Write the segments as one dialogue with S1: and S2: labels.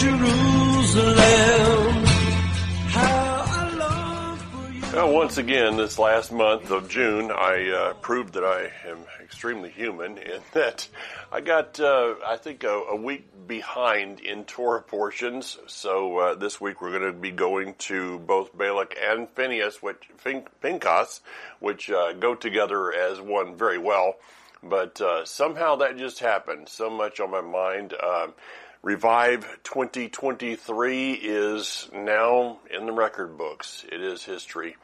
S1: Jerusalem.
S2: Well, once again, this last month of June, I uh, proved that I am extremely human in that I got, uh, I think, a, a week behind in Torah portions. So uh, this week we're going to be going to both Balak and Phineas, which Phin- Pinchas, which uh, go together as one very well. But uh, somehow that just happened. So much on my mind. Revive 2023 is now in the record books. It is history.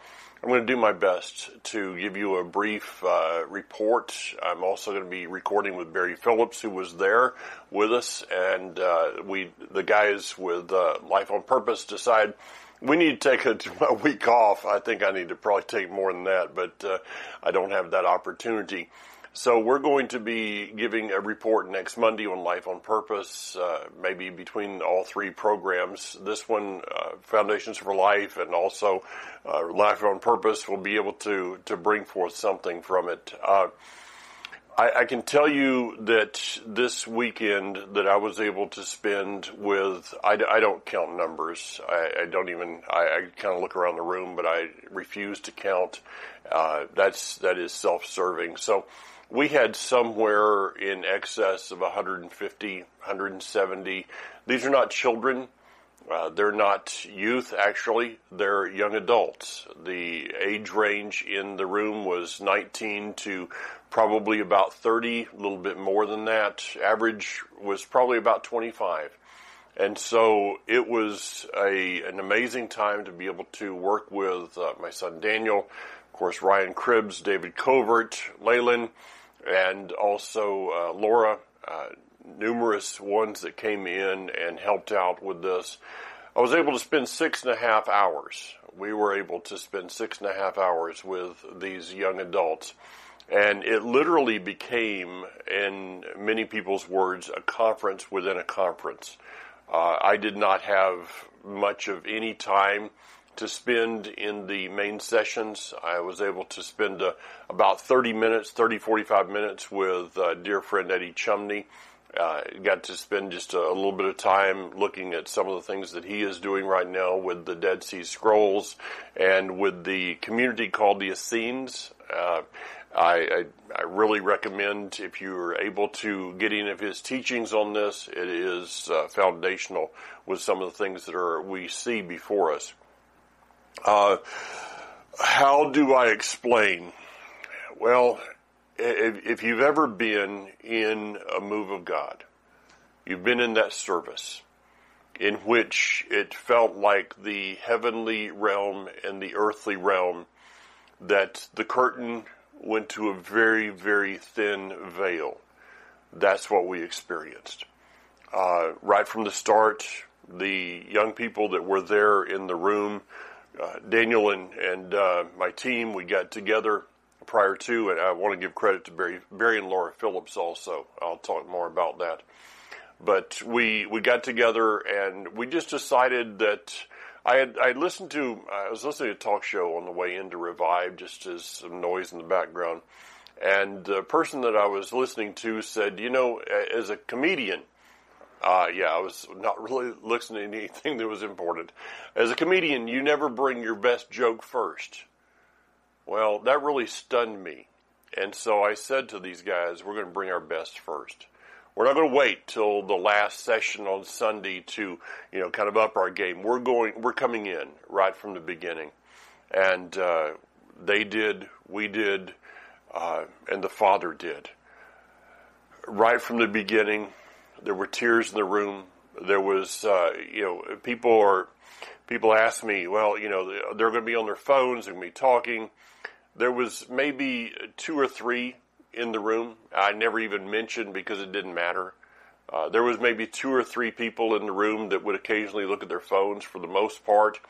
S2: I'm going to do my best to give you a brief uh, report. I'm also going to be recording with Barry Phillips, who was there with us, and uh, we, the guys with uh, Life on Purpose, decide we need to take a, a, week off. I think I need to probably take more than that, but uh, I don't have that opportunity. So we're going to be giving a report next Monday on Life on Purpose, uh, maybe between all three programs. This one, uh, Foundations for Life, and also uh, Life on Purpose, will be able to to bring forth something from it. Uh, I, I, can tell you that this weekend that I was able to spend with, I, I don't count numbers. I, I don't even, I, kind of look around the room, but I refuse to count. Uh, that's, that is self-serving. So, we had somewhere in excess of 150, 170. These are not children. Uh, they're not youth, actually. They're young adults. The age range in the room was 19 to probably about 30, a little bit more than that. Average was probably about 25. And so it was a, an amazing time to be able to work with uh, my son Daniel, of course, Ryan Cribbs, David Covert, Leyland, and also uh, Laura, uh, numerous ones that came in and helped out with this. I was able to spend six and a half hours. We were able to spend six and a half hours with these young adults. And it literally became, in many people's words, a conference within a conference. Uh, I did not have much of any time to spend in the main sessions. I was able to spend uh, about 30 minutes, 30, 45 minutes with uh, dear friend Eddie Chumney. Uh, got to spend just a, a, little bit of time looking at some of the things that he is doing right now with the Dead Sea Scrolls and with the community called the Essenes. Uh, I, I, I, really recommend if you're able to get any of his teachings on this. It is uh, foundational with some of the things that are we see before us. Uh, how do I explain? Well, if, if you've ever been in a move of God, you've been in that service in which it felt like the heavenly realm and the earthly realm that the curtain went to a very, very thin veil. That's what we experienced. Uh, right from the start, the young people that were there in the room uh, Daniel and and uh, my team we got together prior to, and I want to give credit to Barry, Barry and Laura Phillips also. I'll talk more about that. But we we got together and we just decided that I had I listened to I was listening to a talk show on the way into Revive just as some noise in the background, and the person that I was listening to said, you know, as a comedian uh, yeah, I was not really listening to anything that was important. As a comedian, you never bring your best joke first. Well, that really stunned me. And so I said to these guys, we're going to bring our best first. We're not going to wait till the last session on Sunday to, you know, kind of up our game. We're going, we're coming in right from the beginning. And, uh, they did, we did, uh, and the Father did. Right from the beginning, there were tears in the room. There was, uh, you know, people are, people ask me, well, you know, they're going to be on their phones, they're going to be talking. There was maybe two or three in the room. I never even mentioned because it didn't matter. Uh, there was maybe two or three people in the room that would occasionally look at their phones. For the most part,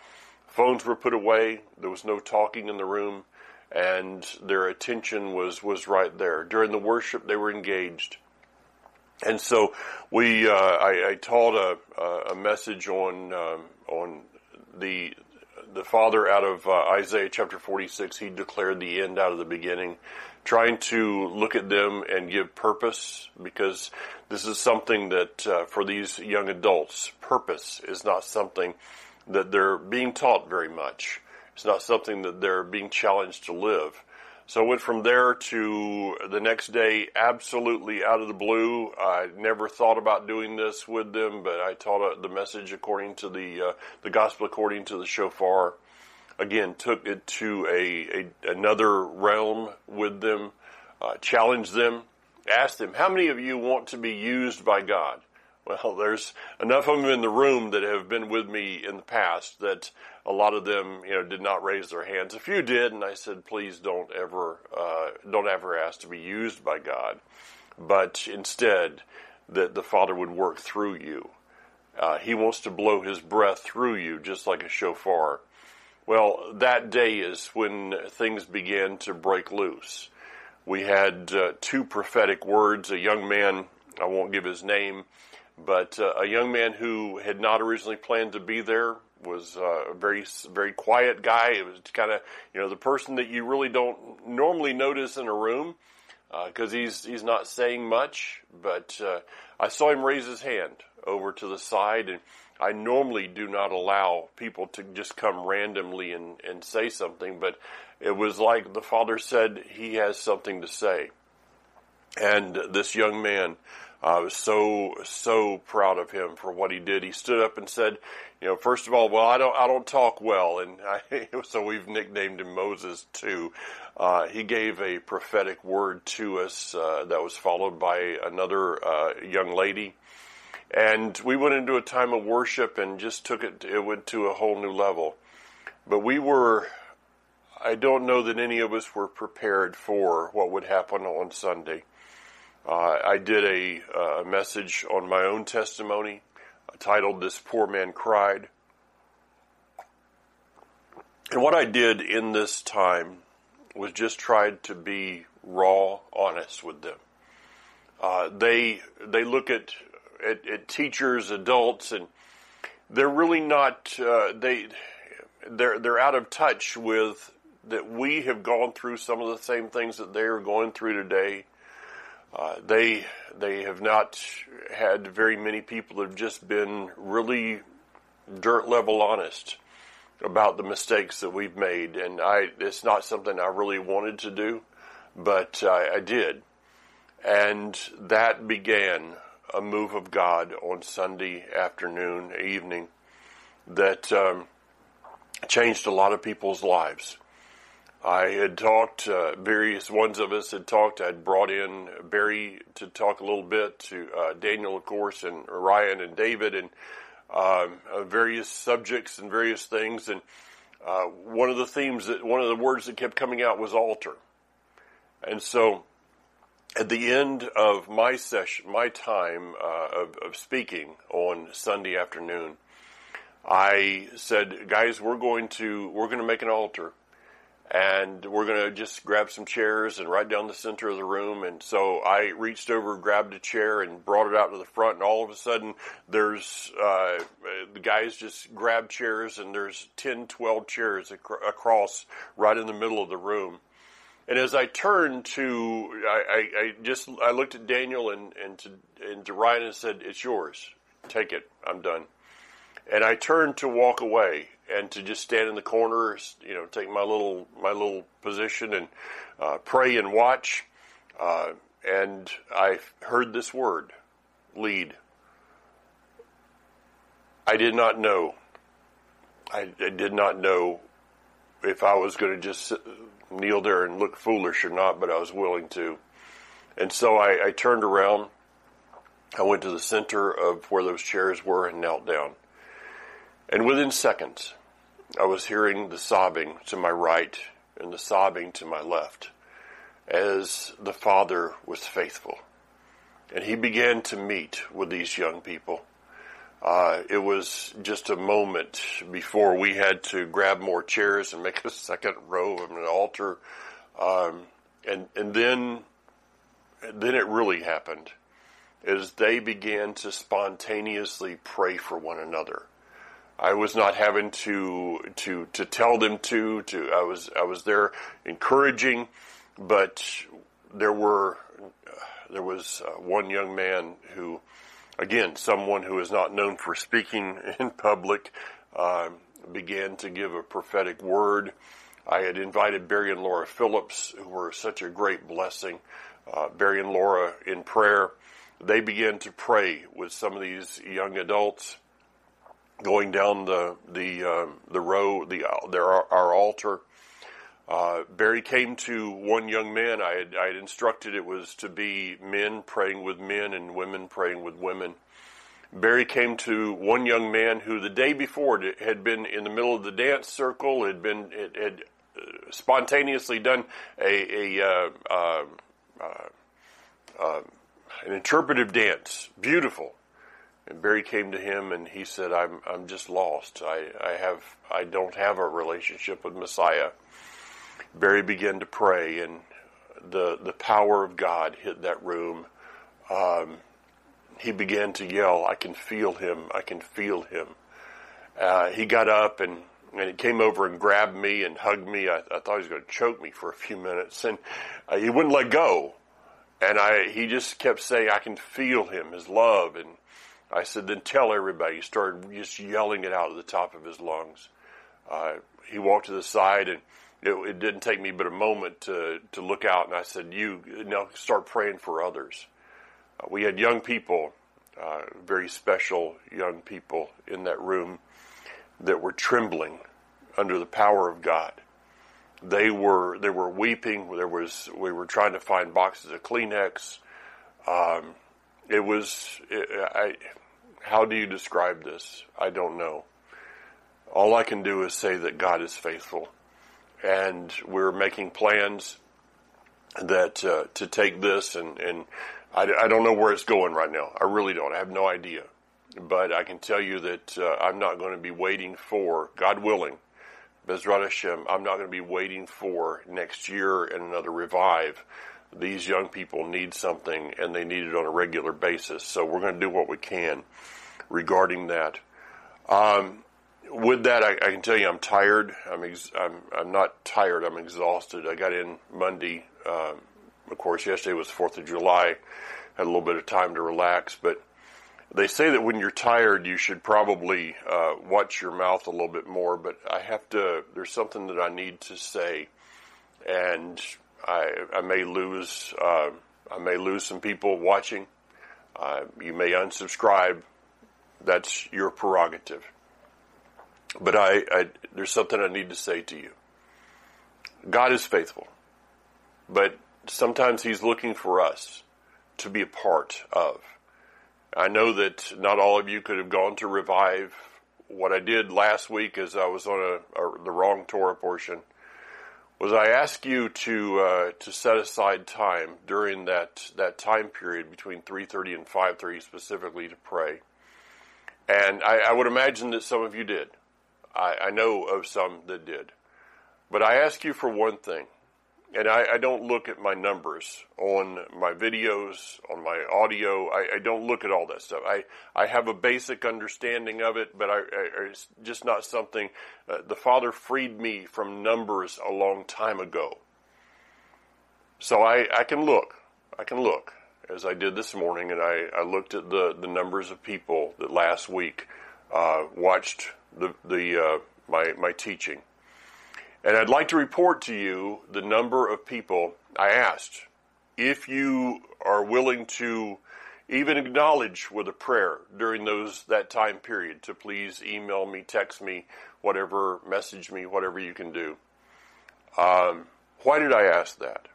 S2: phones were put away. There was no talking in the room, and their attention was was right there. During the worship, they were engaged. And so we, uh, I, I, taught a, a message on um, on the the Father out of uh, Isaiah chapter 46. He declared the end out of the beginning. trying to look at them and give purpose because this is something that uh, for these young adults, purpose is not something that they're being taught very much. It's not something that they're being challenged to live. So I went from there to the next day, absolutely out of the blue. I never thought about doing this with them, but I taught the message according to the uh, the gospel according to the shofar. Again, took it to a, a another realm with them, uh, challenged them, asked them, "How many of you want to be used by God?" Well, there's enough of them in the room that have been with me in the past that a lot of them, you know, did not raise their hands. A few did, and I said, please don't ever, uh, don't ever ask to be used by God, but instead that the Father would work through you. Uh, he wants to blow His breath through you, just like a shofar. Well, that day is when things began to break loose. We had uh, two prophetic words. A young man, I won't give his name, but uh, a young man who had not originally planned to be there was uh, a very very quiet guy. It was kind of you know the person that you really don't normally notice in a room because uh, he's he's not saying much. But uh, I saw him raise his hand over to the side, and I normally do not allow people to just come randomly and and say something, but it was like the father said he has something to say, and this young man I was so so proud of him for what he did. He stood up and said, you know, first of all, well, I don't I don't talk well, and I, so we've nicknamed him Moses too. Uh, he gave a prophetic word to us uh, that was followed by another uh, young lady, and we went into a time of worship and just took it. It went to a whole new level. But we were. I don't know that any of us were prepared for what would happen on Sunday. Uh, I did a, uh, message on my own testimony titled This Poor Man Cried. And what I did in this time was just tried to be raw, honest with them. Uh, they they look at, at, at teachers, adults, and they're really not uh, they they're they're out of touch with that we have gone through some of the same things that they are going through today uh, they they have not had very many people that have just been really dirt level honest about the mistakes that we've made, and I it's not something I really wanted to do, but I, I did, and that began a move of God on Sunday afternoon, evening, that um, changed a lot of people's lives. I had talked, uh, various ones of us had talked. I'd brought in Barry to talk a little bit, to uh, Daniel, of course, and Ryan and David, and um, uh, various subjects and various things. And uh, one of the themes that, one of the words that kept coming out was altar. And so at the end of my session, my time uh, of, of speaking on Sunday afternoon, I said, guys, we're going to, we're going to make an altar and we're going to just grab some chairs and right down the center of the room. And so I reached over, grabbed a chair, and brought it out to the front. And all of a sudden, there's uh, the guys just grabbed chairs, and there's 10, 12 chairs ac- across right in the middle of the room. And as I turned to, I, I, I just I looked at Daniel and and to and to Ryan and said, "It's yours. Take it. I'm done." And I turned to walk away, and to just stand in the corner, you know, take my little my little position and uh, pray and watch. Uh, and I heard this word, lead. I did not know. I, I did not know if I was going to just kneel there and look foolish or not, but I was willing to. And so I, I turned around. I went to the center of where those chairs were and knelt down. And within seconds, I was hearing the sobbing to my right and the sobbing to my left as the Father was faithful. And he began to meet with these young people. Uh, it was just a moment before we had to grab more chairs and make a second row of an altar. Um, and, and then, then it really happened as they began to spontaneously pray for one another. I was not having to to to tell them to to I was I was there encouraging, but there were there was uh, one young man who, again, someone who is not known for speaking in public, uh, began to give a prophetic word. I had invited Barry and Laura Phillips, who were such a great blessing. Uh, Barry and Laura in prayer. They began to pray with some of these young adults, going down the the uh, the row, the their our altar. Uh, Barry came to one young man. I had, I had instructed it was to be men praying with men and women praying with women. Barry came to one young man who the day before had been in the middle of the dance circle, had been had uh, spontaneously done a, a uh, uh, uh, uh, an interpretive dance, beautiful. And Barry came to him and he said, "I'm I'm just lost. I I have I don't have a relationship with Messiah." Barry began to pray, and the the power of God hit that room. Um, he began to yell, "I can feel him! I can feel him!" Uh, he got up and and he came over and grabbed me and hugged me. I, I thought he was going to choke me for a few minutes, and uh, he wouldn't let go. And I, he just kept saying, "I can feel him, his love." And I said, "Then tell everybody." He started just yelling it out at the top of his lungs. Uh, he walked to the side and it, it, didn't take me but a moment to, to look out and I said, you, know, start praying for others. Uh, we had young people, uh, very special young people in that room that were trembling under the power of God. They were, they were weeping. There was, we were trying to find boxes of Kleenex. Um, it was, it, I, how do you describe this? I don't know. All I can do is say that God is faithful and we're making plans that uh, to take this and and I, I, don't know where it's going right now. I really don't. I have no idea. But I can tell you that uh, I'm not going to be waiting for God willing. Bezrat Hashem, I'm not going to be waiting for next year and another revive. These young people need something and they need it on a regular basis. So we're going to do what we can regarding that. Um, with that, I, I, can tell you I'm tired. I'm, ex- I'm, I'm not tired. I'm exhausted. I got in Monday. Um, of course, yesterday was Fourth of July. Had a little bit of time to relax, but they say that when you're tired, you should probably uh, watch your mouth a little bit more. But I have to. There's something that I need to say, and I, I may lose. Uh, I may lose some people watching. Uh, you may unsubscribe. That's your prerogative. But I, I, there's something I need to say to you. God is faithful, but sometimes He's looking for us to be a part of. I know that not all of you could have gone to revive. What I did last week, as I was on a, a, the wrong Torah portion, was I ask you to uh, to set aside time during that that time period between 3:30 and 5:30 specifically to pray. And I, I would imagine that some of you did. I, I know of some that did. But I ask you for one thing, and I, I, don't look at my numbers on my videos, on my audio. I, I, don't look at all that stuff. I, I have a basic understanding of it, but I, it's just not something. Uh, the Father freed me from numbers a long time ago. So I, I can look. I can look, as I did this morning, and I, I looked at the, the numbers of people that last week uh, watched the, the uh, my, my teaching. And I'd like to report to you the number of people I asked. If you are willing to even acknowledge with a prayer during those that time period, to please email me, text me, whatever, message me, whatever you can do. Um, why did I ask that?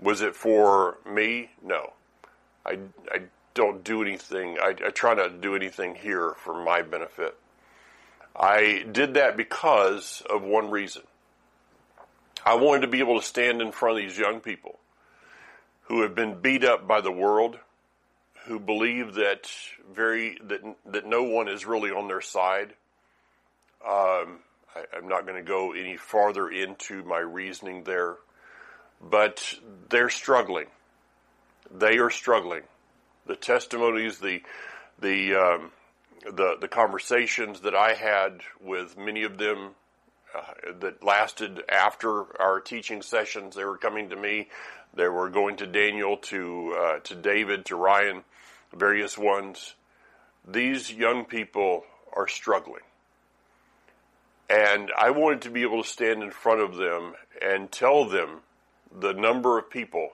S2: Was it for me? No. I, I don't do anything. I, I try not to do anything here for my benefit. I did that because of one reason. I wanted to be able to stand in front of these young people who have been beat up by the world, who believe that very that that no one is really on their side. Um, I, I'm not going to go any farther into my reasoning there, but they're struggling. They are struggling. The testimonies, the the um, the the conversations that I had with many of them uh, that lasted after our teaching sessions. They were coming to me. They were going to Daniel, to uh, to David, to Ryan, various ones. These young people are struggling. And I wanted to be able to stand in front of them and tell them the number of people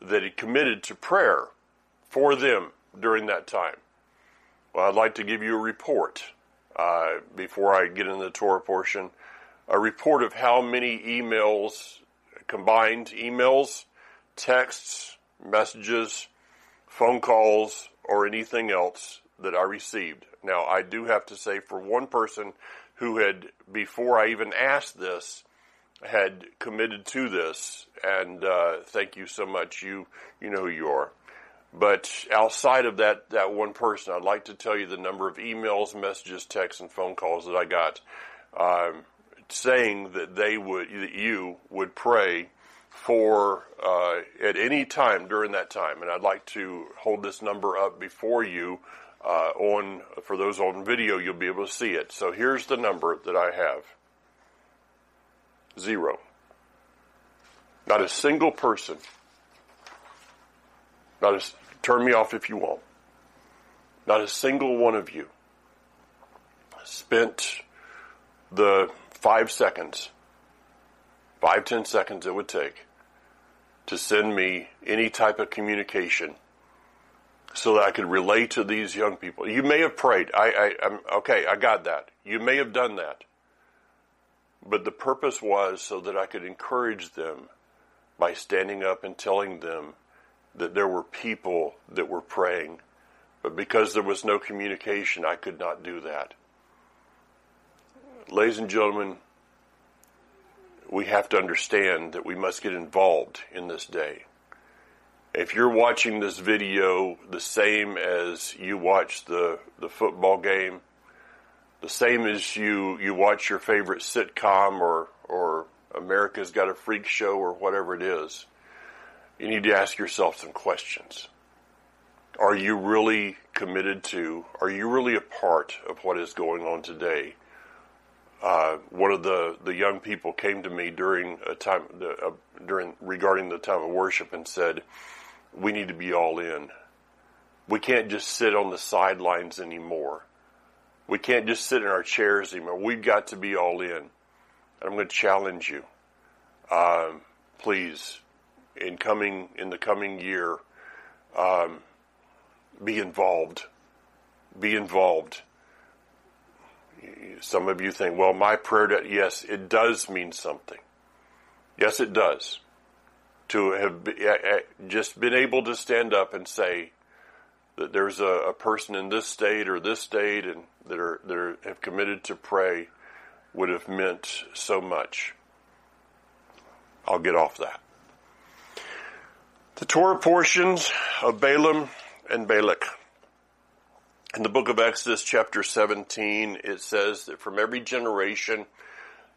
S2: that had committed to prayer for them during that time. Well, I'd like to give you a report uh, before I get into the Torah portion. A report of how many emails, combined emails, texts, messages, phone calls, or anything else that I received. Now, I do have to say, for one person who had, before I even asked this, had committed to this, and uh, thank you so much. You you know who you are. But outside of that that one person, I'd like to tell you the number of emails, messages, texts, and phone calls that I got, um, saying that they would that you would pray for uh, at any time during that time. And I'd like to hold this number up before you uh, on for those on video. You'll be able to see it. So here's the number that I have. Zero. Not a single person. Not a, turn me off if you want. Not a single one of you spent the five seconds, five, ten seconds it would take to send me any type of communication so that I could relate to these young people. You may have prayed. I, I, I'm okay. I got that. You may have done that. But the purpose was so that I could encourage them by standing up and telling them that there were people that were praying. But because there was no communication, I could not do that. Ladies and gentlemen, we have to understand that we must get involved in this day. If you're watching this video the same as you watch the, the football game, the same as you, you watch your favorite sitcom or, or America's Got a Freak Show or whatever it is, you need to ask yourself some questions. Are you really committed to, are you really a part of what is going on today? Uh, one of the, the young people came to me during a time, uh, during, regarding the time of worship and said, we need to be all in. We can't just sit on the sidelines anymore. We can't just sit in our chairs anymore. We've got to be all in. I'm going to challenge you. Um, please, in coming in the coming year, um, be involved. Be involved. Some of you think, well, my prayer, yes, it does mean something. Yes, it does. To have just been able to stand up and say that there's a, a person in this state or this state and that are that are, have committed to pray would have meant so much. I'll get off that. The Torah portions of Balaam and Balak. In the book of Exodus, chapter 17, it says that from every generation,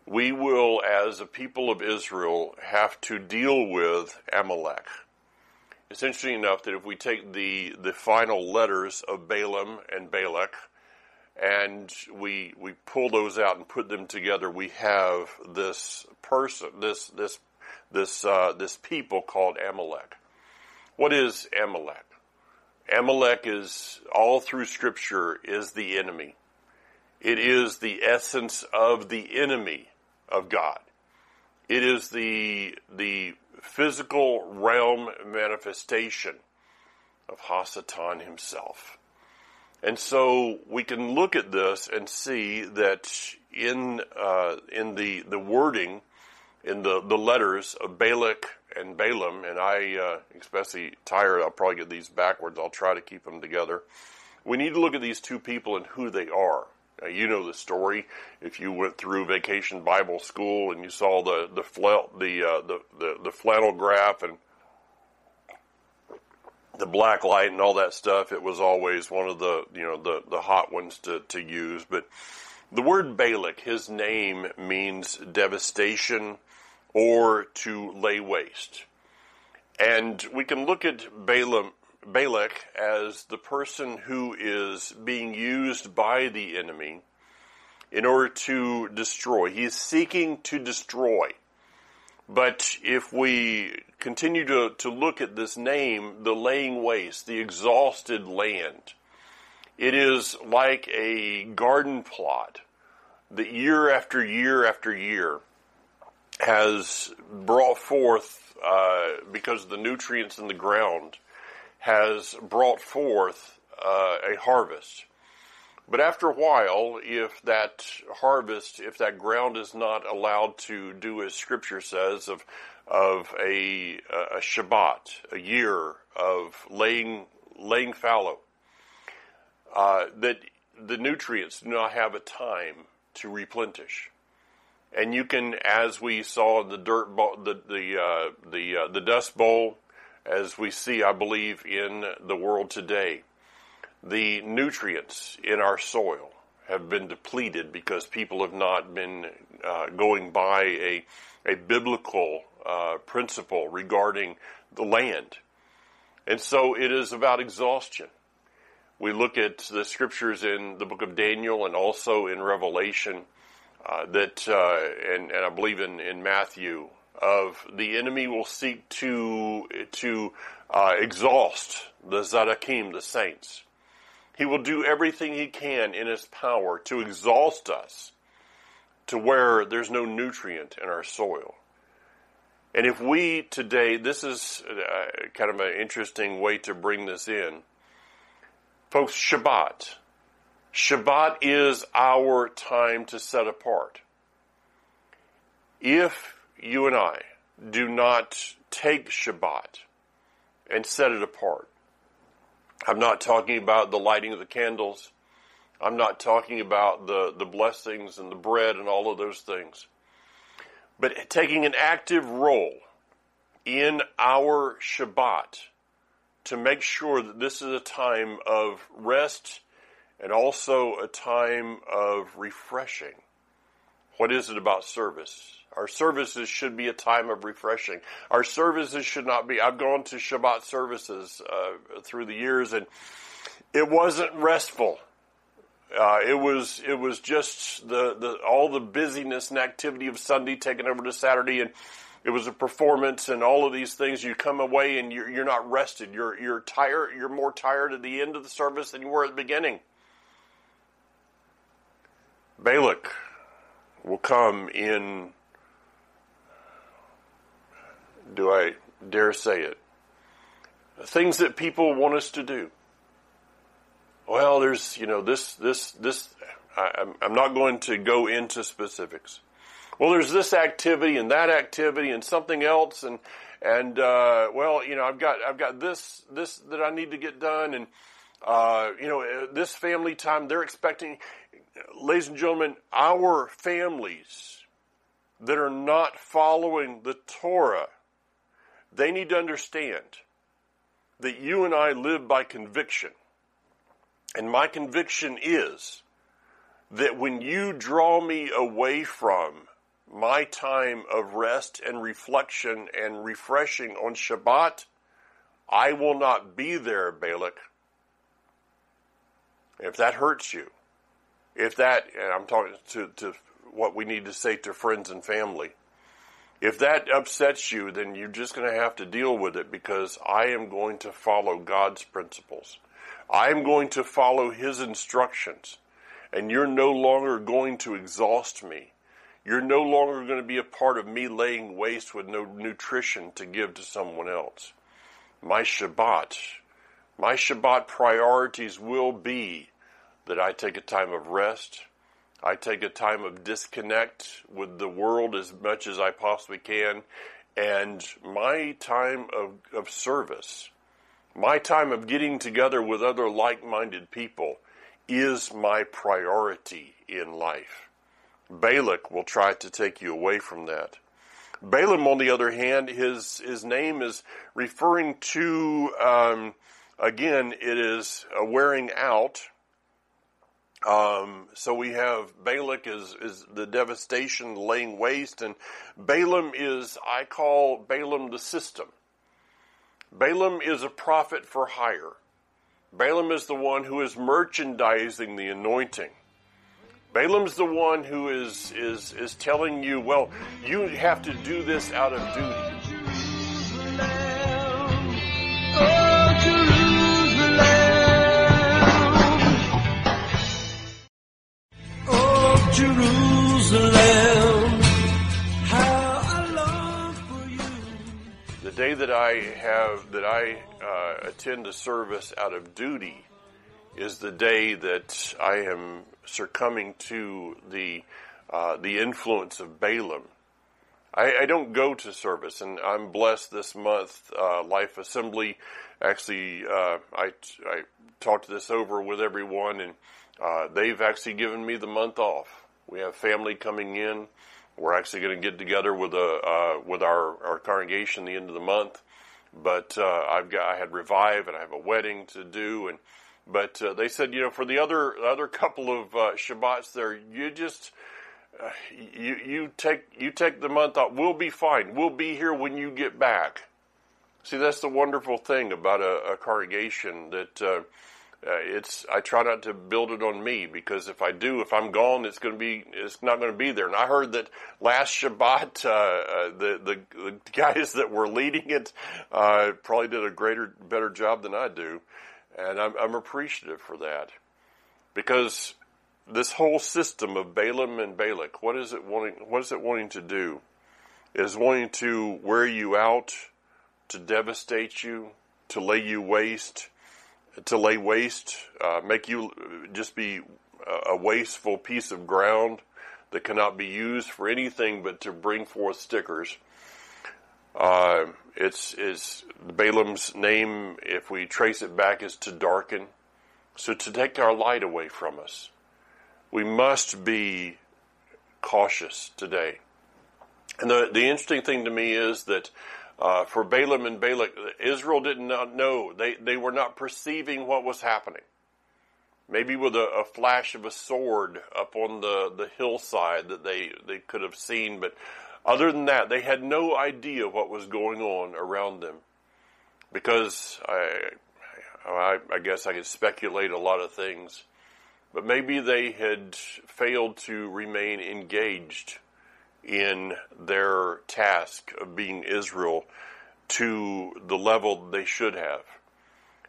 S2: we will, as a people of Israel, have to deal with Amalek. It's interesting enough that if we take the, the final letters of Balaam and Balak, and we we pull those out and put them together, we have this person, this this this uh, this people called Amalek. What is Amalek? Amalek is all through Scripture is the enemy. It is the essence of the enemy of God. It is the the physical realm manifestation of Hasatan himself. And so we can look at this and see that in uh, in the the wording in the the letters of Balak and Balaam, and I uh, especially tired. I'll probably get these backwards. I'll try to keep them together. We need to look at these two people and who they are. Now, you know the story. If you went through Vacation Bible School and you saw the the the, uh, the, the the flannel graph and the black light and all that stuff, it was always one of the you know the the hot ones to to use. But the word Balak, his name means devastation or to lay waste, and we can look at Balaam. Balak as the person who is being used by the enemy in order to destroy. He is seeking to destroy. But if we continue to, to look at this name, the laying waste, the exhausted land, it is like a garden plot that year after year after year has brought forth, uh, because of the nutrients in the ground, has brought forth uh, a harvest. But after a while, if that harvest, if that ground is not allowed to do as Scripture says of of a, a Shabbat, a year of laying laying fallow, uh, that the nutrients do not have a time to replenish. And you can, as we saw the dirt bowl, the the uh, the uh, the dust bowl, as we see, I believe, in the world today, the nutrients in our soil have been depleted because people have not been uh, going by a a biblical uh, principle regarding the land, and so it is about exhaustion. We look at the scriptures in the book of Daniel and also in Revelation uh, that, uh, and, and I believe in, in Matthew, of the enemy will seek to to uh, exhaust the Tzaddikim, the saints. He will do everything he can in his power to exhaust us to where there's no nutrient in our soil. And if we today, this is uh, kind of an interesting way to bring this in. Folks, Shabbat. Shabbat is our time to set apart. If you and I do not take Shabbat and set it apart, I'm not talking about the lighting of the candles. I'm not talking about the, the blessings and the bread and all of those things. But taking an active role in our Shabbat to make sure that this is a time of rest and also a time of refreshing. What is it about service? Our services should be a time of refreshing. Our services should not be. I've gone to Shabbat services uh, through the years, and it wasn't restful. Uh, it was it was just the, the all the busyness and activity of Sunday taken over to Saturday, and it was a performance and all of these things. You come away and you're, you're not rested. You're you're tired. You're more tired at the end of the service than you were at the beginning. Balak will come in, do I dare say it, things that people want us to do. Well, there's, you know, this, this, this, I, I'm not going to go into specifics. Well, there's this activity and that activity and something else and, and, uh, well, you know, I've got, I've got this, this that I need to get done and, uh, you know, this family time, they're expecting, ladies and gentlemen, our families that are not following the Torah, they need to understand that you and I live by conviction. And my conviction is that when you draw me away from my time of rest and reflection and refreshing on Shabbat, I will not be there, Balak. If that hurts you, if that, and I'm talking to, to what we need to say to friends and family, if that upsets you, then you're just going to have to deal with it because I am going to follow God's principles. I am going to follow His instructions. And you're no longer going to exhaust me. You're no longer going to be a part of me laying waste with no nutrition to give to someone else. My Shabbat, my Shabbat priorities will be that I take a time of rest. I take a time of disconnect with the world as much as I possibly can. And my time of, of service, my time of getting together with other like minded people is my priority in life. Balak will try to take you away from that. Balaam, on the other hand, his his name is referring to um, again. It is a wearing out um, so we have Balak is, is the devastation, laying waste, and Balaam is, I call Balaam the system. Balaam is a prophet for hire. Balaam is the one who is merchandising the anointing. Balaam's the one who is, is, is telling you, well, you have to do this out of duty.
S1: Jerusalem.
S2: The day that I have that I uh, attend a service out of duty is the day that I am succumbing to the uh, the influence of Balaam. I, I don't go to service, and I'm blessed this month. Uh, Life Assembly, actually, uh, I I talked this over with everyone, and uh, they've actually given me the month off. We have family coming in. We're actually going to get together with a uh, with our our congregation the end of the month. But uh, I've got I had revive, and I have a wedding to do, and but uh, they said, you know, for the other other couple of uh, Shabbats there, you just uh, you you take you take the month off. We'll be fine. We'll be here when you get back. See, that's the wonderful thing about a, a congregation that. Uh, it's I try not to build it on me because if I do, if I'm gone, it's going to be it's not going to be there. And I heard that last Shabbat, uh, uh, the, the the guys that were leading it uh, probably did a greater better job than I do, and I'm, I'm appreciative for that because this whole system of Balaam and Balak, what is it wanting? What is it wanting to do? It is wanting to wear you out, to devastate you, to lay you waste to lay waste, uh, make you just be a wasteful piece of ground that cannot be used for anything but to bring forth stickers. Uh, it's is Balaam's name. If we trace it back, is to darken, so to take our light away from us. We must be cautious today. And the the interesting thing to me is that uh, for Balaam and Balak, Israel did not know. They, they were not perceiving what was happening. Maybe with a, a, flash of a sword up on the, the hillside that they, they could have seen, but other than that, they had no idea what was going on around them. Because I, I, I guess I could speculate a lot of things, but maybe they had failed to remain engaged in their task of being Israel to the level they should have.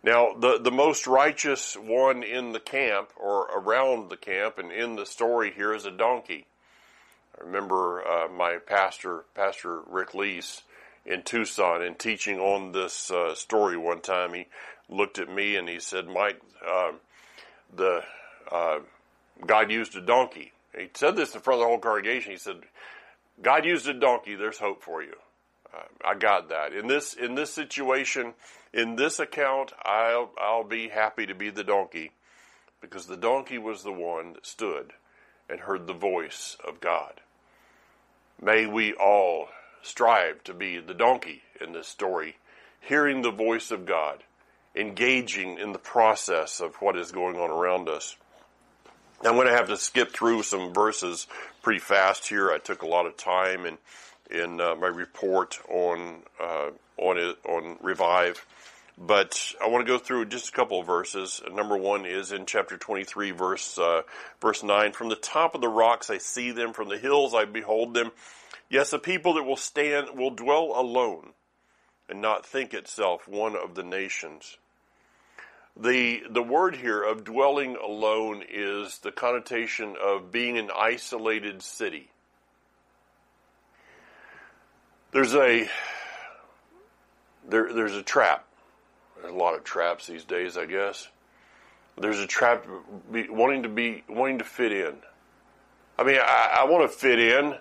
S2: Now, the, the most righteous one in the camp or around the camp and in the story here is a donkey. I remember uh, my pastor, Pastor Rick Leese, in Tucson, and teaching on this uh, story one time. He looked at me and he said, "Mike, uh, the God used a donkey." He said this in front of the whole congregation. He said, God used a donkey. There's hope for you. Uh, I got that. In this in this situation, in this account, I'll I'll be happy to be the donkey, because the donkey was the one that stood and heard the voice of God. May we all strive to be the donkey in this story, hearing the voice of God, engaging in the process of what is going on around us. I'm going to have to skip through some verses pretty fast here. I took a lot of time in in uh, my report on uh, on it, on revive, but I want to go through just a couple of verses. Number one is in chapter 23, verse uh, verse nine. From the top of the rocks I see them; from the hills I behold them. Yes, a people that will stand will dwell alone, and not think itself one of the nations. The, the word here of dwelling alone is the connotation of being an isolated city. There's a, there, there's a trap. There's a lot of traps these days, I guess. There's a trap be, wanting to be, wanting to fit in. I mean, I, I want to fit in.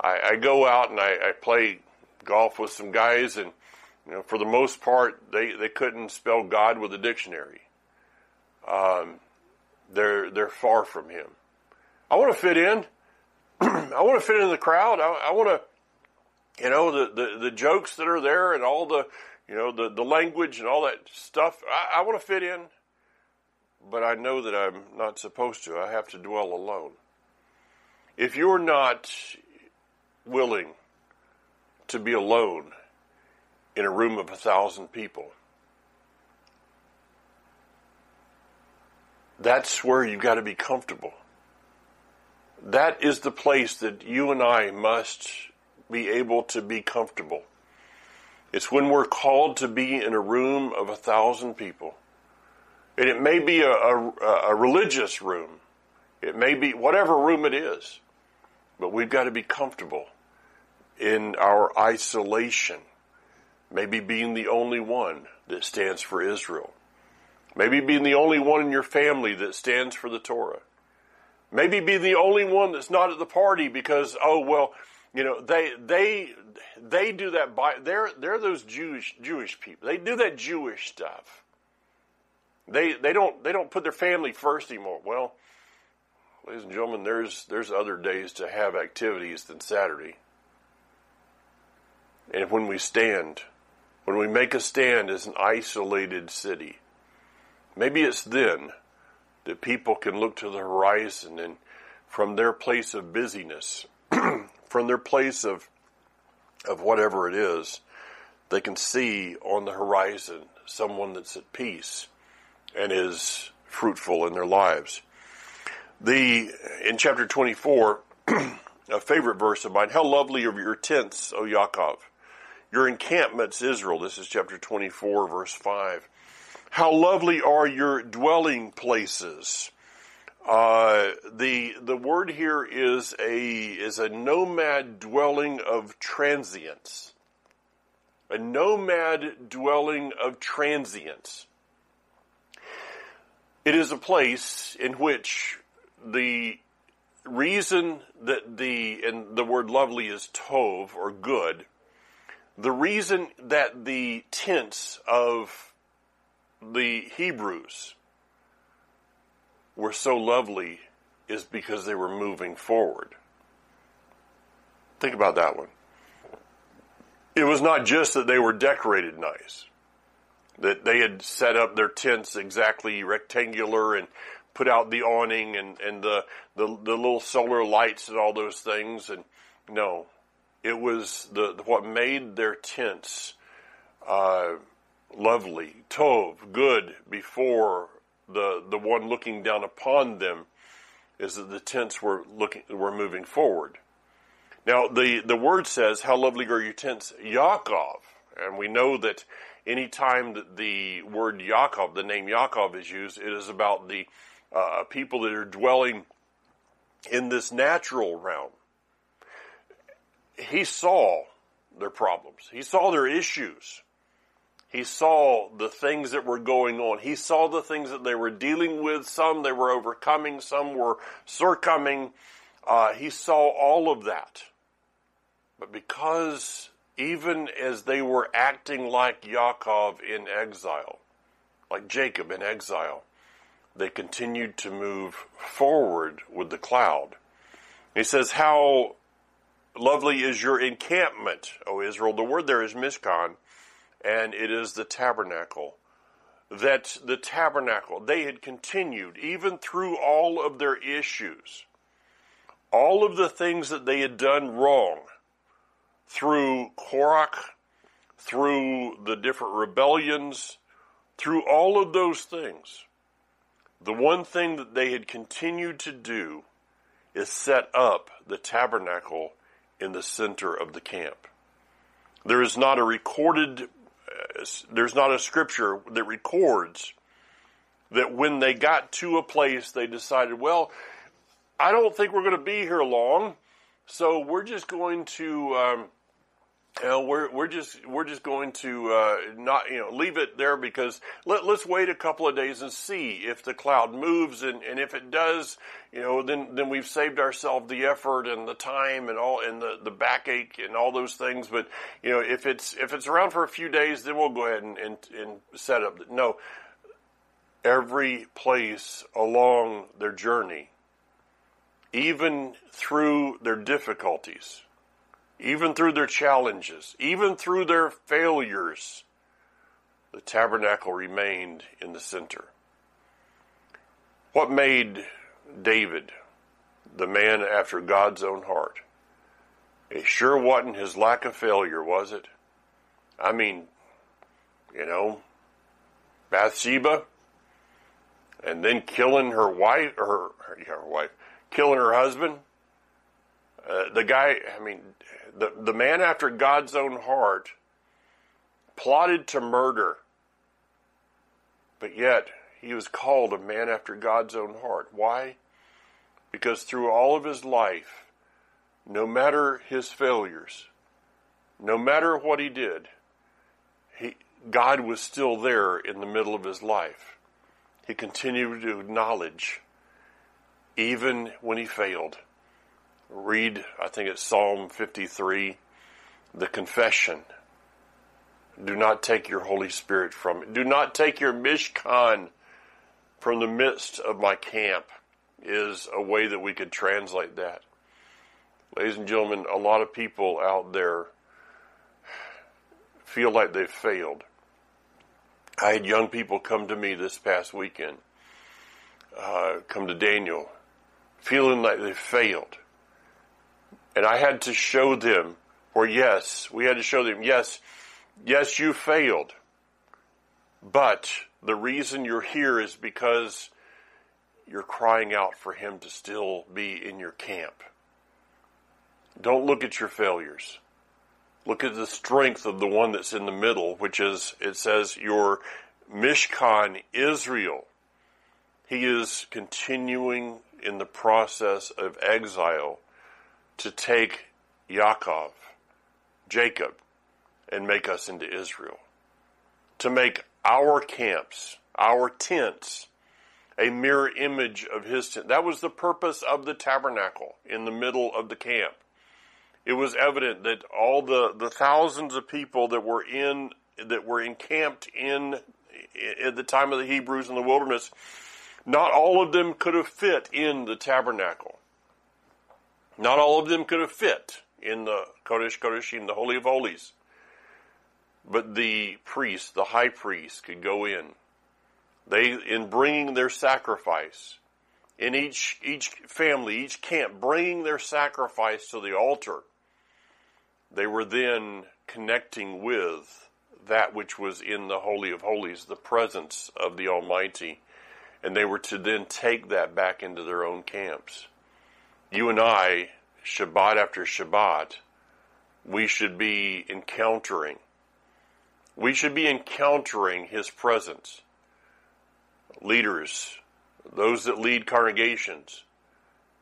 S2: I, I go out and I, I play golf with some guys and you know, for the most part, they, they couldn't spell God with a dictionary. Um, they're they're far from Him. I want to fit in. I want to fit in the crowd. I, I want to, you know, the, the, the jokes that are there and all the, you know, the, the language and all that stuff. I, I want to fit in, but I know that I'm not supposed to. I have to dwell alone. If you're not willing to be alone in a room of a thousand people. That's where you've got to be comfortable. that is the place that you and I must be able to be comfortable. It's when we're called to be in a room of a thousand people. And it may be a, a, a religious room. It may be whatever room it is. But we've got to be comfortable in our isolation. Maybe being the only one that stands for Israel. Maybe being the only one in your family that stands for the Torah. Maybe be the only one that's not at the party because, oh, well, you know, they, they, they do that by, they're, they're those Jewish, Jewish people. They do that Jewish stuff. They, they don't, they don't put their family first anymore. Well, ladies and gentlemen, there's, there's other days to have activities than Saturday. And when we stand, when we make a stand as an isolated city, maybe it's then that people can look to the horizon and from their place of busyness, from their place of of whatever it is, they can see on the horizon someone that's at peace and is fruitful in their lives. The in chapter 24, a favorite verse of mine, how lovely are your tents, O Yaakov, your encampments, Israel. This is chapter 24, verse 5. How lovely are your dwelling places. Uh, the the word here is a is a nomad dwelling of transients. A nomad dwelling of transients. It is a place in which the reason that the and the word lovely is tov or good. The reason that the tents of the Hebrews were so lovely is because they were moving forward. Think about that one. It was not just that they were decorated nice, that they had set up their tents exactly rectangular and put out the awning and, and the, the, the little solar lights and all those things. And no, it was the, what made their tents uh, lovely, tov, good, before the the one looking down upon them, is that the tents were looking were moving forward. Now the the word says, "How lovely are your tents, Yaakov," and we know that any time that the word Yaakov, the name Yaakov, is used, it is about the uh, people that are dwelling in this natural realm. He saw their problems. He saw their issues. He saw the things that were going on. He saw the things that they were dealing with. Some they were overcoming, some were succumbing. Uh, he saw all of that. But because even as they were acting like Yaakov in exile, like Jacob in exile, they continued to move forward with the cloud. He says, How lovely is your encampment, O Israel. The word there is mishkan and it is the tabernacle. That the tabernacle, they had continued, even through all of their issues, all of the things that they had done wrong, through Korach, through the different rebellions, through all of those things, the one thing that they had continued to do is set up the tabernacle in the center of the camp. There is not a recorded there's not a scripture that records that when they got to a place, they decided, well, I don't think we're going to be here long, so we're just going to, um, you know, we're we're just we're just going to uh, not you know leave it there because let let's wait a couple of days and see if the cloud moves and, and if it does, you know, then then we've saved ourselves the effort and the time and all and the, the backache and all those things. But you know, if it's if it's around for a few days, then we'll go ahead and and, and set up. No, every place along their journey, even through their difficulties even through their challenges, even through their failures, the tabernacle remained in the center. What made David the man after God's own heart? It sure wasn't his lack of failure, was it? I mean, you know, Bathsheba, and then killing her wife, or her, her wife, killing her husband, Uh, the guy, I mean, the, the man after God's own heart plotted to murder, but yet he was called a man after God's own heart. Why? Because through all of his life, no matter his failures, no matter what he did, he, God was still there in the middle of his life. He continued to acknowledge, even when he failed. Read, I think it's Psalm 53, the confession. Do not take your Holy Spirit from me. Do not take your Mishkan from the midst of my camp, is a way that we could translate that. Ladies and gentlemen, a lot of people out there feel like they've failed. I had young people come to me this past weekend, uh, come to Daniel, feeling like they failed. And I had to show them, or yes, we had to show them, yes, yes, you failed. But the reason you're here is because you're crying out for him to still be in your camp. Don't look at your failures. Look at the strength of the one that's in the middle, which is, it says, your Mishkan, Israel. He is continuing in the process of exile to take Yaakov, Jacob, and make us into Israel. To make our camps, our tents, a mirror image of his tent. That was the purpose of the tabernacle in the middle of the camp. It was evident that all the, the thousands of people that were in that were encamped in at the time of the Hebrews in the wilderness, not all of them could have fit in the tabernacle. Not all of them could have fit in the Kodesh Kodeshim, the Holy of Holies. But the priest, the high priest, could go in. They, in bringing their sacrifice, in each, each family, each camp, bringing their sacrifice to the altar, they were then connecting with that which was in the Holy of Holies, the presence of the Almighty, and they were to then take that back into their own camps. You and I, Shabbat after Shabbat, we should be encountering. We should be encountering His presence. Leaders, those that lead congregations,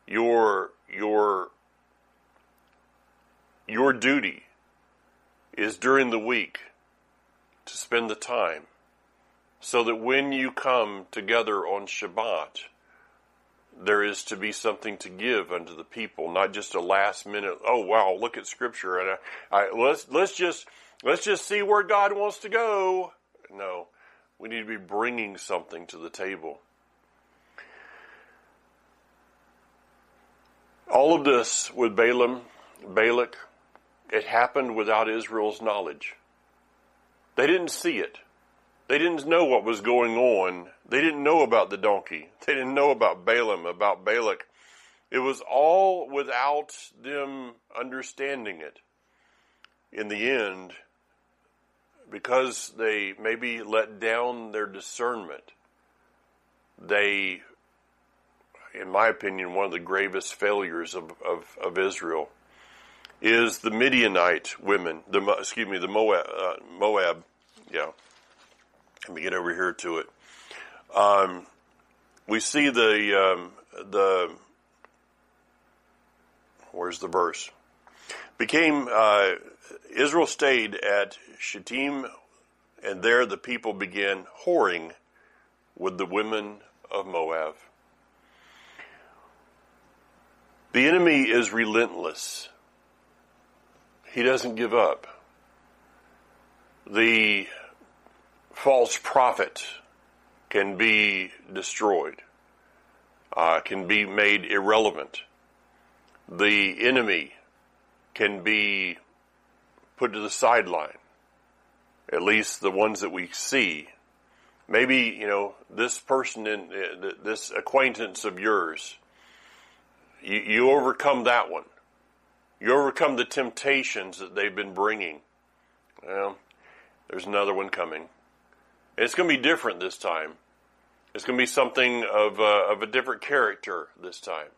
S2: your, your, your duty is during the week to spend the time so that when you come together on Shabbat, there is to be something to give unto the people, not just a last minute. Oh wow, look at Scripture, and I, I, let's let's just let's just see where God wants to go. No, we need to be bringing something to the table. All of this with Balaam, Balak, it happened without Israel's knowledge. They didn't see it. They didn't know what was going on. They didn't know about the donkey. They didn't know about Balaam, about Balak. It was all without them understanding it. In the end, because they maybe let down their discernment, they, in my opinion, one of the gravest failures of, of, of Israel is the Midianite women, the excuse me, the Moab, uh, Moab, yeah. Let me get over here to it. Um, we see the um, the where's the verse? Became uh, Israel stayed at Shittim, and there the people began whoring with the women of Moab. The enemy is relentless he doesn't give up. The false prophet can be destroyed, uh, can be made irrelevant. The enemy can be put to the sideline, at least the ones that we see. Maybe, you know, this person in uh, this acquaintance of yours, you, you overcome that one you overcome the temptations that they've been bringing. Well, there's another one coming. It's going to be different this time. It's going to be something of a, of a different character this time.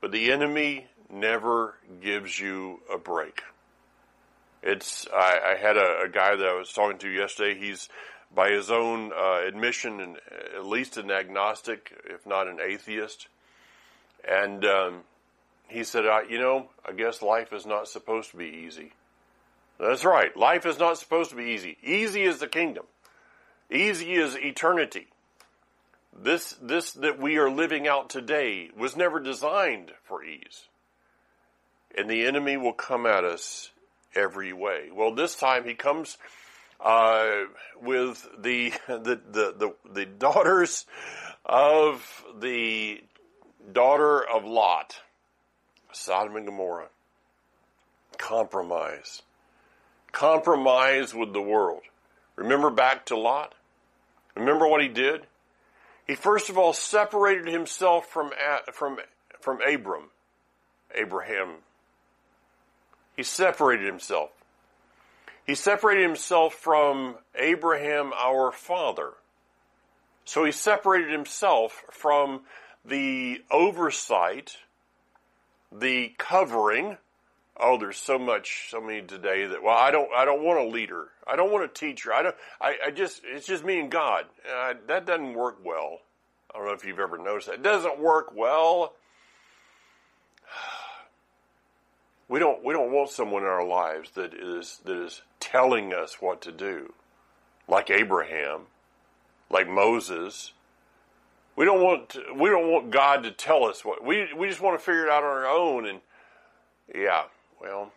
S2: But the enemy never gives you a break. It's I, I had a, a, guy that I was talking to yesterday. He's by his own uh, admission, and at least an agnostic, if not an atheist. And um, he said, "You know, I guess life is not supposed to be easy." That's right. Life is not supposed to be easy. Easy is the kingdom. Easy is eternity. This this that we are living out today was never designed for ease. And the enemy will come at us every way. Well, this time he comes uh, with the, the, the the the daughters of the daughter of Lot, Sodom and Gomorrah. Compromise, compromise with the world. Remember back to Lot. Remember what he did. He first of all separated himself from from from Abram, Abraham, he separated himself. He separated himself from Abraham, our father. So he separated himself from the oversight, the covering. Oh, there's so much, so many today that, well, I don't, I don't want a leader. I don't want a teacher. I don't, I, I just, it's just me and God. Uh, that doesn't work well. I don't know if you've ever noticed that. It doesn't work well we don't we don't want someone in our lives that is that is telling us what to do, like Abraham, like Moses. We don't want to, we don't want God to tell us what we we just want to figure it out on our own. And yeah, well,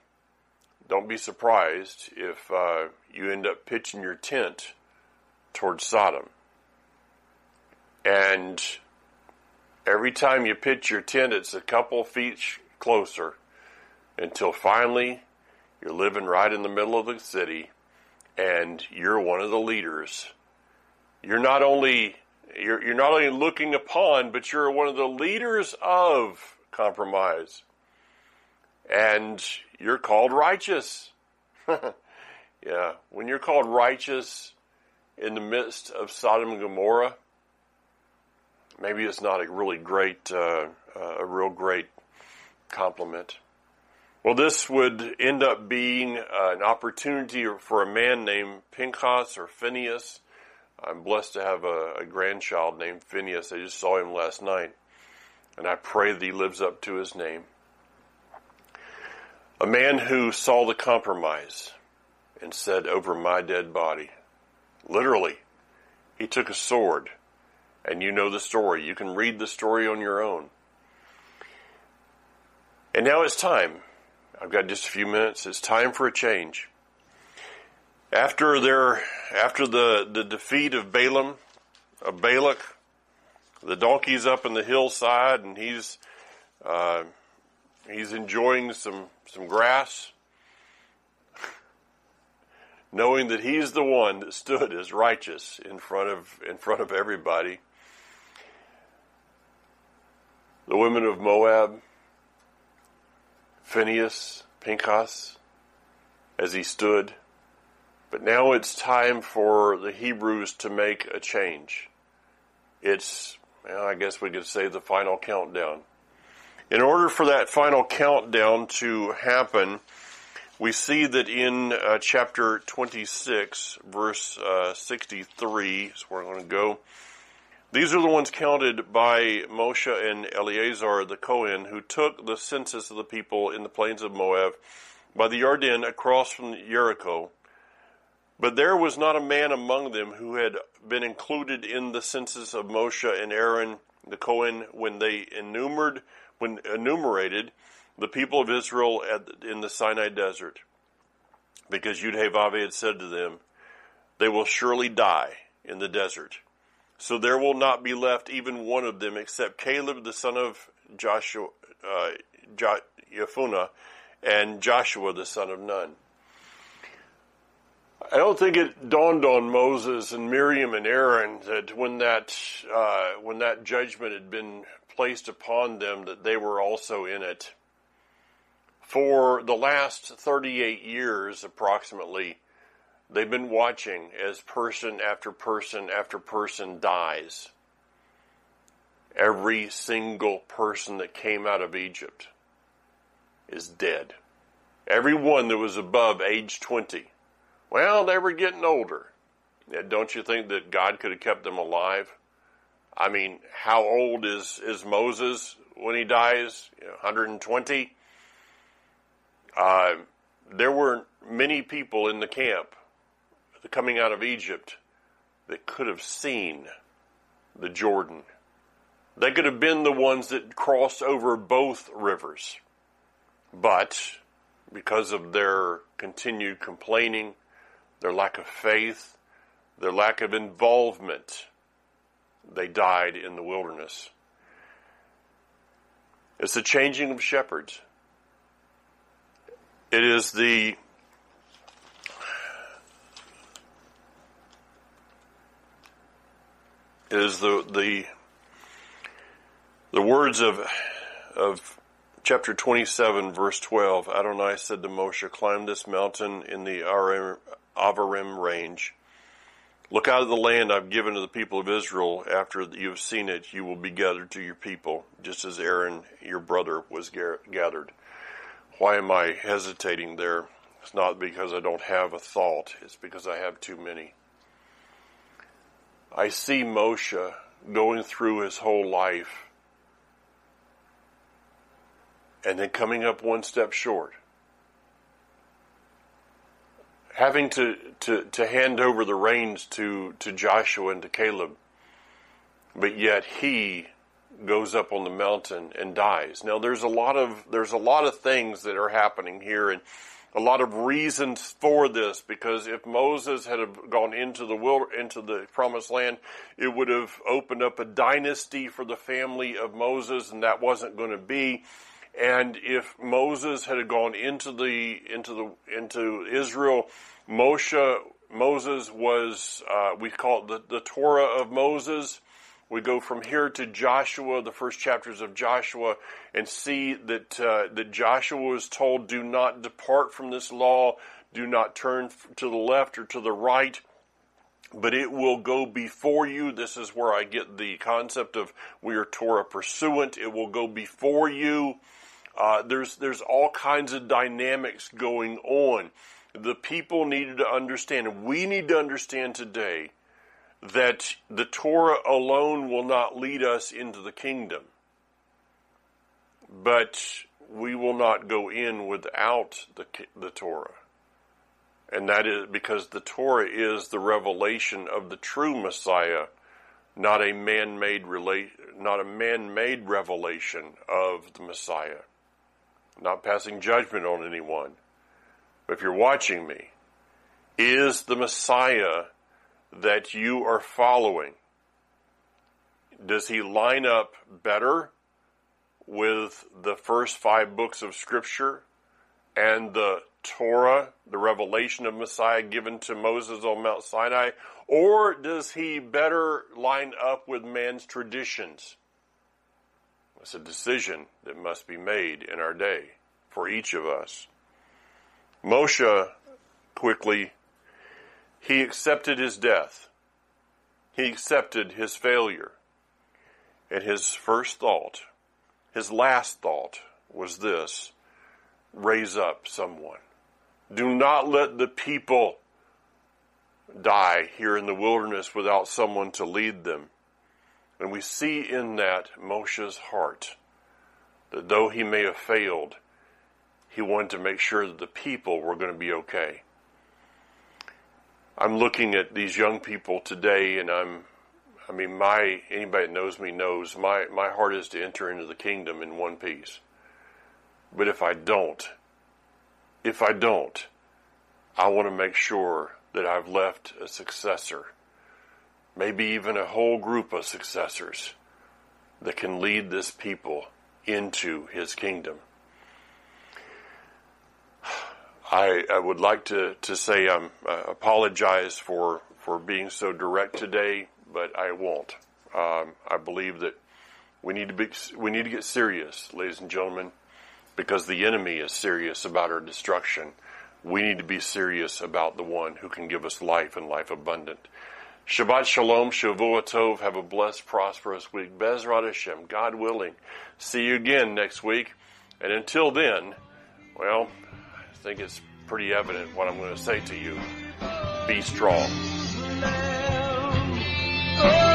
S2: don't be surprised if uh, you end up pitching your tent towards Sodom. And every time you pitch your tent, it's a couple feet closer until finally you're living right in the middle of the city and you're one of the leaders. You're not only you're, you're not only looking upon, but you're one of the leaders of compromise. And you're called righteous. yeah, when you're called righteous in the midst of Sodom and Gomorrah, maybe it's not a really great, uh, uh, a real great compliment. Well, this would end up being uh, an opportunity for a man named Pinchas or Phineas. I'm blessed to have a, a, grandchild named Phineas. I just saw him last night, and I pray that he lives up to his name. A man who saw the compromise and said, Over my dead body. Literally, he took a sword, and you know the story. You can read the story on your own. And now it's time I've got just a few minutes. It's time for a change. After their, after the, the defeat of Balaam, of Balak, the donkey's up in the hillside and he's, uh, he's enjoying some, some grass, knowing that he's the one that stood as righteous in front of, in front of everybody. The women of Moab, Phineas, Pinchas, as he stood. But now it's time for the Hebrews to make a change. It's, well, I guess we could say the final countdown. In order for that final countdown to happen, we see that in uh, chapter 26, verse uh, 63 is where I'm going to go. These are the ones counted by Moshe and Eleazar the Cohen who took the census of the people in the plains of Moab by the Jordan across from Jericho. But there was not a man among them who had been included in the census of Moshe and Aaron the Cohen when they enumerated, when enumerated the people of Israel at, in the Sinai desert. Because Yudhe had said to them, They will surely die in the desert. So there will not be left even one of them except Caleb the son of Joshua, uh, jo- and Joshua the son of Nun. I don't think it dawned on Moses and Miriam and Aaron that when that uh, when that judgment had been placed upon them that they were also in it. For the last 38 years, approximately, They've been watching as person after person after person dies. Every single person that came out of Egypt is dead. Everyone that was above age 20. Well, they were getting older. Don't you think that God could have kept them alive? I mean, how old is, is Moses when he dies? You know, 120? Uh, there were many people in the camp coming out of Egypt that could have seen the Jordan. They could have been the ones that crossed over both rivers. But because of their continued complaining, their lack of faith, their lack of involvement, they died in the wilderness. It's the changing of shepherds. It is the it is the the the words of of chapter 27 verse 12 Adonai said to Moshe climb this mountain in the Avarim range Look out of the land I've given to the people of Israel. After you have seen it, you will be gathered to your people, just as Aaron, your brother, was gathered. Why am I hesitating there? It's not because I don't have a thought, it's because I have too many. I see Moshe going through his whole life and then coming up one step short having to, to, to hand over the reins to, to Joshua and to Caleb, but yet he goes up on the mountain and dies. Now there's a lot of there's a lot of things that are happening here and a lot of reasons for this because if Moses had have gone into the into the promised land, it would have opened up a dynasty for the family of Moses and that wasn't going to be. And if Moses had gone into the into the into Israel, Moshe Moses was uh, we call it the, the Torah of Moses. We go from here to Joshua, the first chapters of Joshua, and see that uh, that Joshua was told, "Do not depart from this law. Do not turn to the left or to the right." but it will go before you. This is where I get the concept of we are Torah pursuant. It will go before you. Uh, there's there's all kinds of dynamics going on. The people needed to understand, and we need to understand today that the Torah alone will not lead us into the kingdom, but we will not go in without the the Torah. And that is because the Torah is the revelation of the true Messiah, not a man-made rela- not a man-made revelation of the Messiah not passing judgment on anyone. But if you're watching me, is the Messiah that you are following, does he line up better with the first five books of Scripture and the Torah, the revelation of Messiah given to Moses on Mount Sinai, or does he better line up with man's traditions? It's a decision that must be made in our day for each of us. Moshe quickly, he accepted his death. He accepted his failure. And his first thought, his last thought was this raise up someone. Do not let the people die here in the wilderness without someone to lead them. And we see in that Moshe's heart that though he may have failed, he wanted to make sure that the people were going to be okay. I'm looking at these young people today and I'm I mean my anybody that knows me knows my, my heart is to enter into the kingdom in one piece. But if I don't, if I don't, I want to make sure that I've left a successor, maybe even a whole group of successors that can lead this people into his kingdom. I, I would like to, to say I um, uh, apologize for, for being so direct today, but I won't. Um, I believe that we need to be we need to get serious, ladies and gentlemen, because the enemy is serious about our destruction. We need to be serious about the one who can give us life and life abundant. Shabbat Shalom, Shavua Tov. Have a blessed, prosperous week. Bezrat Hashem, God willing. See you again next week. And until then, well, I think it's pretty evident what I'm going to say to you. Be strong.
S1: Oh,